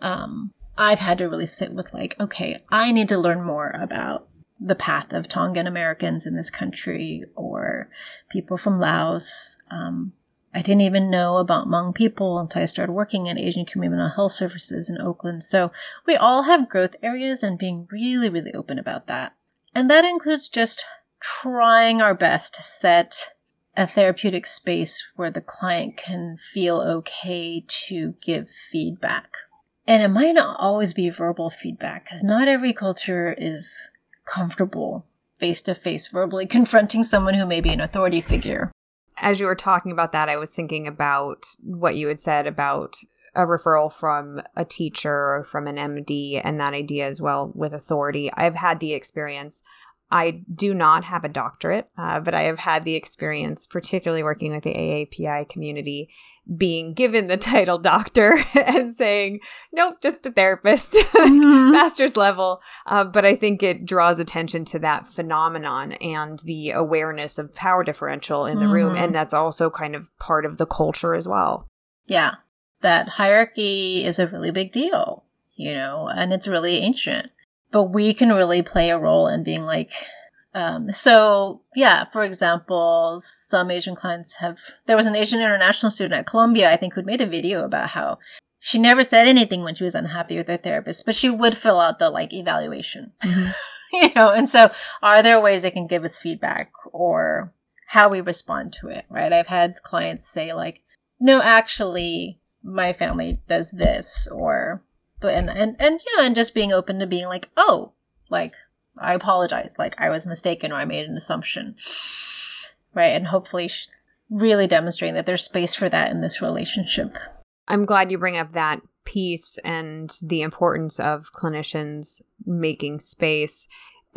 Um, I've had to really sit with like, okay, I need to learn more about the path of Tongan Americans in this country or people from Laos. Um, I didn't even know about Hmong people until I started working at Asian Community Health Services in Oakland. So we all have growth areas and being really, really open about that. And that includes just trying our best to set a therapeutic space where the client can feel okay to give feedback. And it might not always be verbal feedback because not every culture is comfortable face to face verbally <laughs> confronting someone who may be an authority figure. As you were talking about that, I was thinking about what you had said about a referral from a teacher or from an MD and that idea as well with authority. I've had the experience I do not have a doctorate, uh, but I have had the experience, particularly working with the AAPI community, being given the <laughs> title doctor <laughs> and saying, nope, just a therapist, <laughs> mm-hmm. master's level. Uh, but I think it draws attention to that phenomenon and the awareness of power differential in the mm-hmm. room. And that's also kind of part of the culture as well. Yeah. That hierarchy is a really big deal, you know, and it's really ancient but we can really play a role in being like um, so yeah for example some asian clients have there was an asian international student at columbia i think who'd made a video about how she never said anything when she was unhappy with her therapist but she would fill out the like evaluation mm-hmm. <laughs> you know and so are there ways they can give us feedback or how we respond to it right i've had clients say like no actually my family does this or but and and and you know and just being open to being like oh like i apologize. Like i was mistaken or i made an assumption. Right? And hopefully really demonstrating that there's space for that in this relationship. I'm glad you bring up that piece and the importance of clinicians making space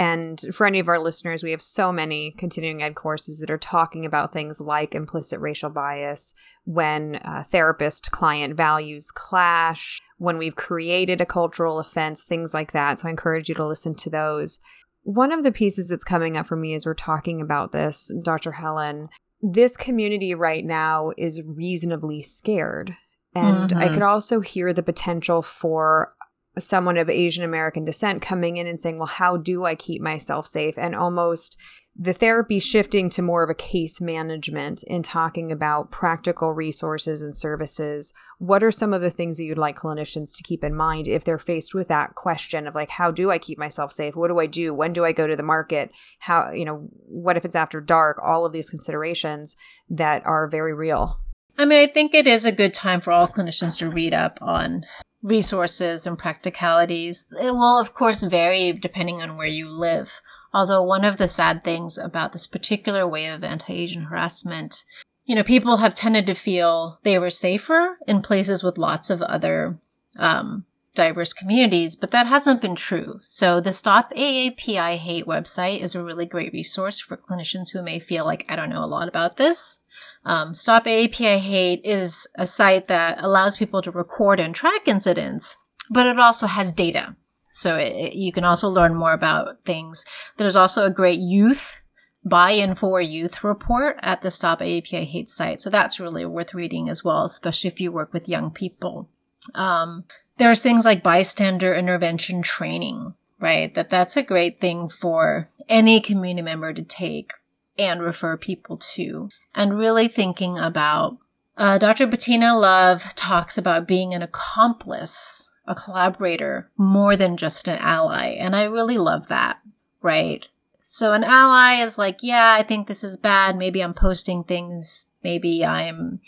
and for any of our listeners, we have so many continuing ed courses that are talking about things like implicit racial bias, when uh, therapist client values clash, when we've created a cultural offense, things like that. So I encourage you to listen to those. One of the pieces that's coming up for me as we're talking about this, Dr. Helen, this community right now is reasonably scared. And mm-hmm. I could also hear the potential for someone of Asian American descent coming in and saying, Well, how do I keep myself safe? And almost the therapy shifting to more of a case management in talking about practical resources and services. What are some of the things that you'd like clinicians to keep in mind if they're faced with that question of like, how do I keep myself safe? What do I do? When do I go to the market? How, you know, what if it's after dark? All of these considerations that are very real. I mean, I think it is a good time for all clinicians to read up on resources and practicalities. It will, of course, vary depending on where you live. Although, one of the sad things about this particular way of anti Asian harassment, you know, people have tended to feel they were safer in places with lots of other um, diverse communities, but that hasn't been true. So the Stop AAPI Hate website is a really great resource for clinicians who may feel like I don't know a lot about this. Um, Stop AAPI Hate is a site that allows people to record and track incidents, but it also has data. So it, it, you can also learn more about things. There's also a great youth buy-in for youth report at the Stop AAPI Hate site. So that's really worth reading as well, especially if you work with young people. Um, there's things like bystander intervention training, right? That that's a great thing for any community member to take and refer people to. And really thinking about uh, Dr. Bettina Love talks about being an accomplice, a collaborator, more than just an ally. And I really love that, right? So an ally is like, yeah, I think this is bad. Maybe I'm posting things. Maybe I'm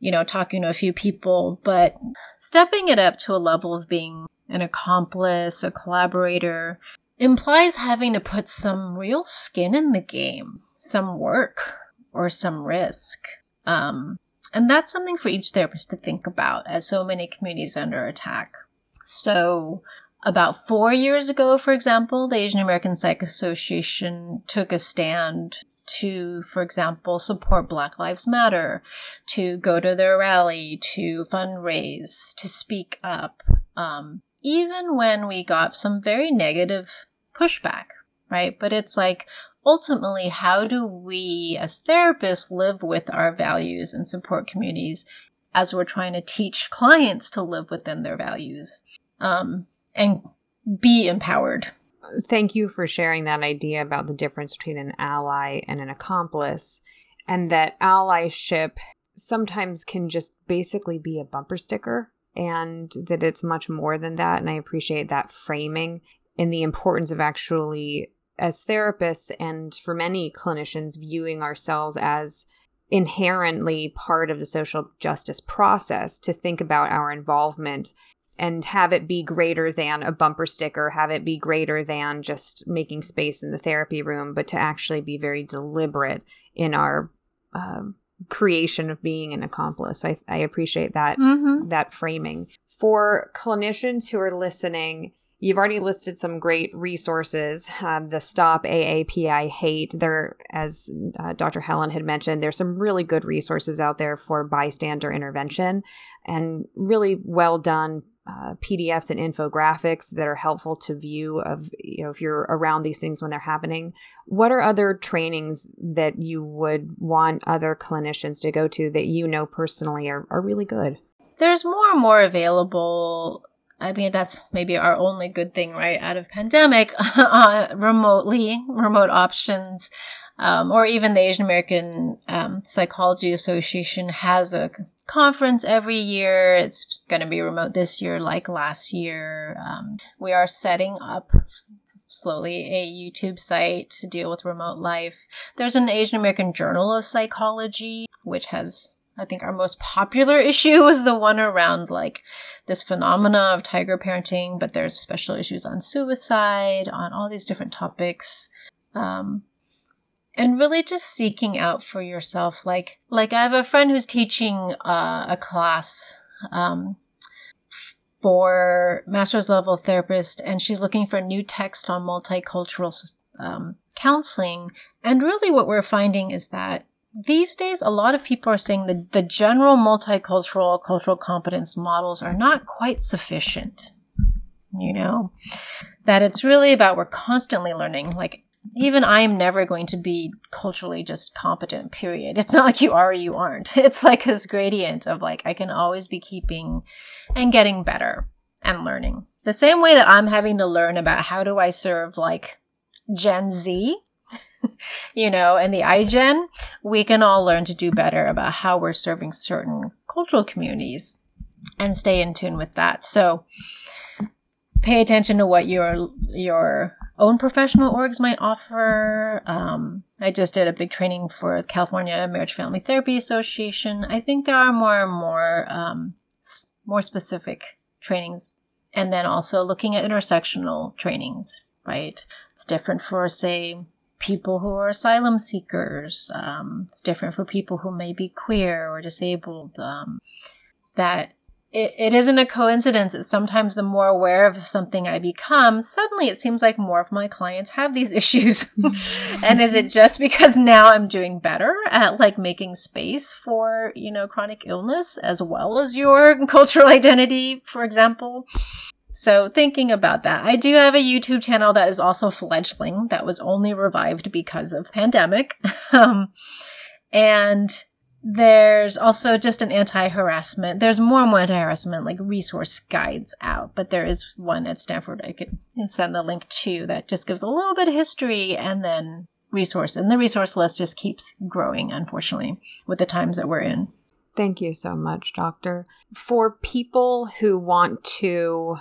you know, talking to a few people, but stepping it up to a level of being an accomplice, a collaborator, implies having to put some real skin in the game, some work, or some risk. Um, and that's something for each therapist to think about as so many communities under attack. So, about four years ago, for example, the Asian American Psych Association took a stand to, for example, support Black Lives Matter, to go to their rally, to fundraise, to speak up, um, even when we got some very negative pushback, right? But it's like, ultimately, how do we as therapists live with our values and support communities as we're trying to teach clients to live within their values um, and be empowered thank you for sharing that idea about the difference between an ally and an accomplice, and that allyship sometimes can just basically be a bumper sticker, and that it's much more than that. And I appreciate that framing and the importance of actually, as therapists and for many clinicians, viewing ourselves as inherently part of the social justice process to think about our involvement and have it be greater than a bumper sticker, have it be greater than just making space in the therapy room, but to actually be very deliberate in our uh, creation of being an accomplice. I, I appreciate that mm-hmm. that framing for clinicians who are listening You've already listed some great resources. Um, the Stop AAPI Hate. There, as uh, Dr. Helen had mentioned, there's some really good resources out there for bystander intervention, and really well done uh, PDFs and infographics that are helpful to view of you know if you're around these things when they're happening. What are other trainings that you would want other clinicians to go to that you know personally are, are really good? There's more and more available I mean, that's maybe our only good thing, right, out of pandemic, <laughs> uh, remotely, remote options, um, or even the Asian American um, Psychology Association has a conference every year. It's going to be remote this year, like last year. Um, we are setting up slowly a YouTube site to deal with remote life. There's an Asian American Journal of Psychology, which has I think our most popular <laughs> issue was the one around like this phenomena of tiger parenting, but there's special issues on suicide, on all these different topics. Um, and really just seeking out for yourself. Like, like I have a friend who's teaching uh, a class, um, for master's level therapist and she's looking for a new text on multicultural um, counseling. And really what we're finding is that these days, a lot of people are saying that the general multicultural cultural competence models are not quite sufficient. You know, that it's really about we're constantly learning. Like, even I am never going to be culturally just competent, period. It's not like you are or you aren't. <laughs> It's like this gradient of like, I can always be keeping and getting better and learning. The same way that I'm having to learn about how do I serve like Gen Z <laughs> you know, and the iGen, we can all learn to do better about how we're serving certain cultural communities and stay in tune with that. So pay attention to what your your own professional orgs might offer. Um, I just did a big training for California Marriage Family Therapy Association. I think there are more and more um, more specific trainings, and then also looking at intersectional trainings. Right, it's different for say people who are asylum seekers. Um, it's different for people who may be queer or disabled. Um, that it, it isn't a coincidence that sometimes the more aware of something I become, suddenly it seems like more of my clients have these <laughs> issues. and is it just because now I'm doing better at like making space for, you know, chronic illness as well as your <laughs> cultural identity, for example? So thinking about that, I do have a YouTube channel that is also fledgling that was only revived because of pandemic. <laughs> um, and there's also just an anti-harassment. There's more and more anti-harassment like resource guides out, but there is one at Stanford I could send the link to that just gives a little bit of history and then resource. And the resource list just keeps growing, unfortunately, with the times that we're in. Thank you so much, Doctor. For people who want to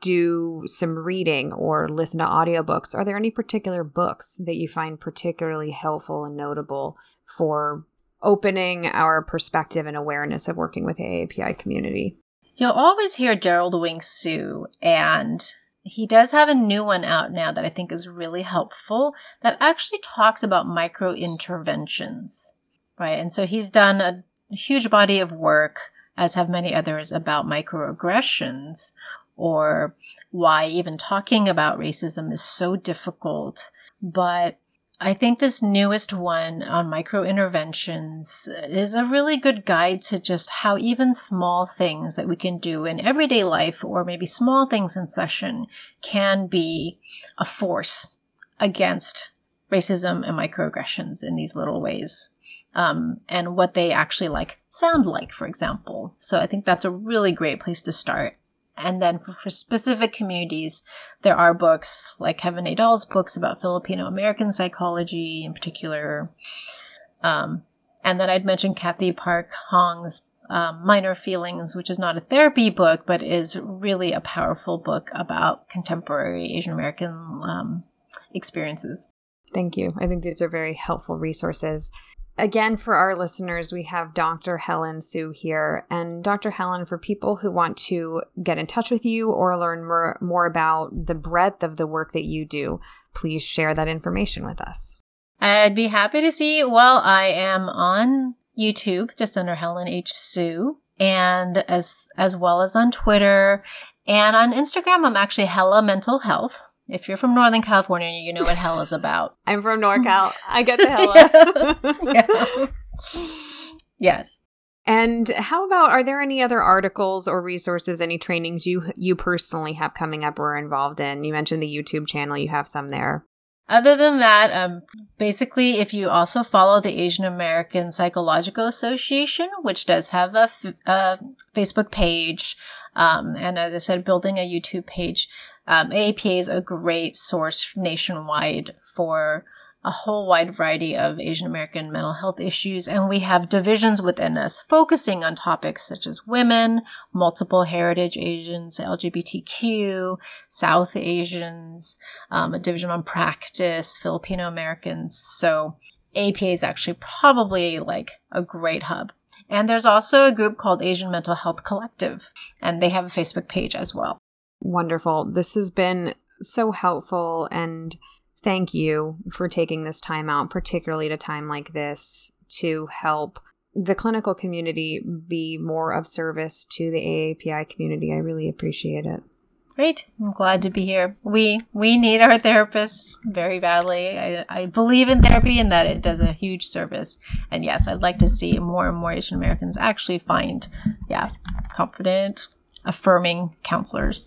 do some reading or listen to audiobooks, are there any particular books that you find particularly helpful and notable for opening our perspective and awareness of working with AAPI community? You'll always hear Derald Wing Sue, and he does have a new one out now that I think is really helpful that actually talks about micro interventions, right? And so he's done a huge body of work, as have many others, about microaggressions, or why even talking about racism is so difficult. But I think this newest one on micro interventions is a really good guide to just how even small things that we can do in everyday life or maybe small things in session can be a force against racism and microaggressions in these little ways. Um, and what they actually like sound like, for example. So I think that's a really great place to start. And then for, for, specific communities, there are books like Kevin Nadal's books about Filipino American psychology in particular. Um, and then I'd mention Cathy Park Hong's um, Minor Feelings, which is not a therapy book, but is really a powerful book about contemporary Asian American um, experiences. Thank you. I think these are very helpful resources. Again, for our listeners, we have Dr. Helen Hsu here. And Dr. Helen, for people who want to get in touch with you or learn more, more about the breadth of the work that you do, please share that information with us. I'd be happy to see. Well, I am on YouTube, just under Helen H. Hsu, and as as well as on Twitter And on Instagram, I'm actually Hella Mental Health. If you're from Northern California, you know what hell is about. <laughs> I'm from NorCal. <laughs> I get the hella. <laughs> yeah. Yes. And how about are there any other articles or resources, any trainings you you personally have coming up or involved in? You mentioned the YouTube channel, you have some there. Other than that, um, basically, if you also follow the Asian American Psychological Association, which does have a, f- a Facebook page, um, and as I said, building a YouTube page, um, is a great source nationwide for a whole wide variety of Asian American mental health issues, and we have divisions within us focusing on topics such as women, multiple heritage Asians, LGBTQ, South Asians, um, a division on practice, Filipino Americans. So APA is actually probably like a great hub. And there's also a group called Asian Mental Health Collective, and they have a Facebook page as well. Wonderful. This has been so helpful and thank you for taking this time out, particularly at a time like this, to help the clinical community be more of service to the AAPI community. I really appreciate it. Great. I'm glad to be here. We we need our therapists very badly. I, I believe in therapy and that it does a huge service. And yes, I'd like to see more and more Asian Americans actually find, yeah, confident, affirming counselors.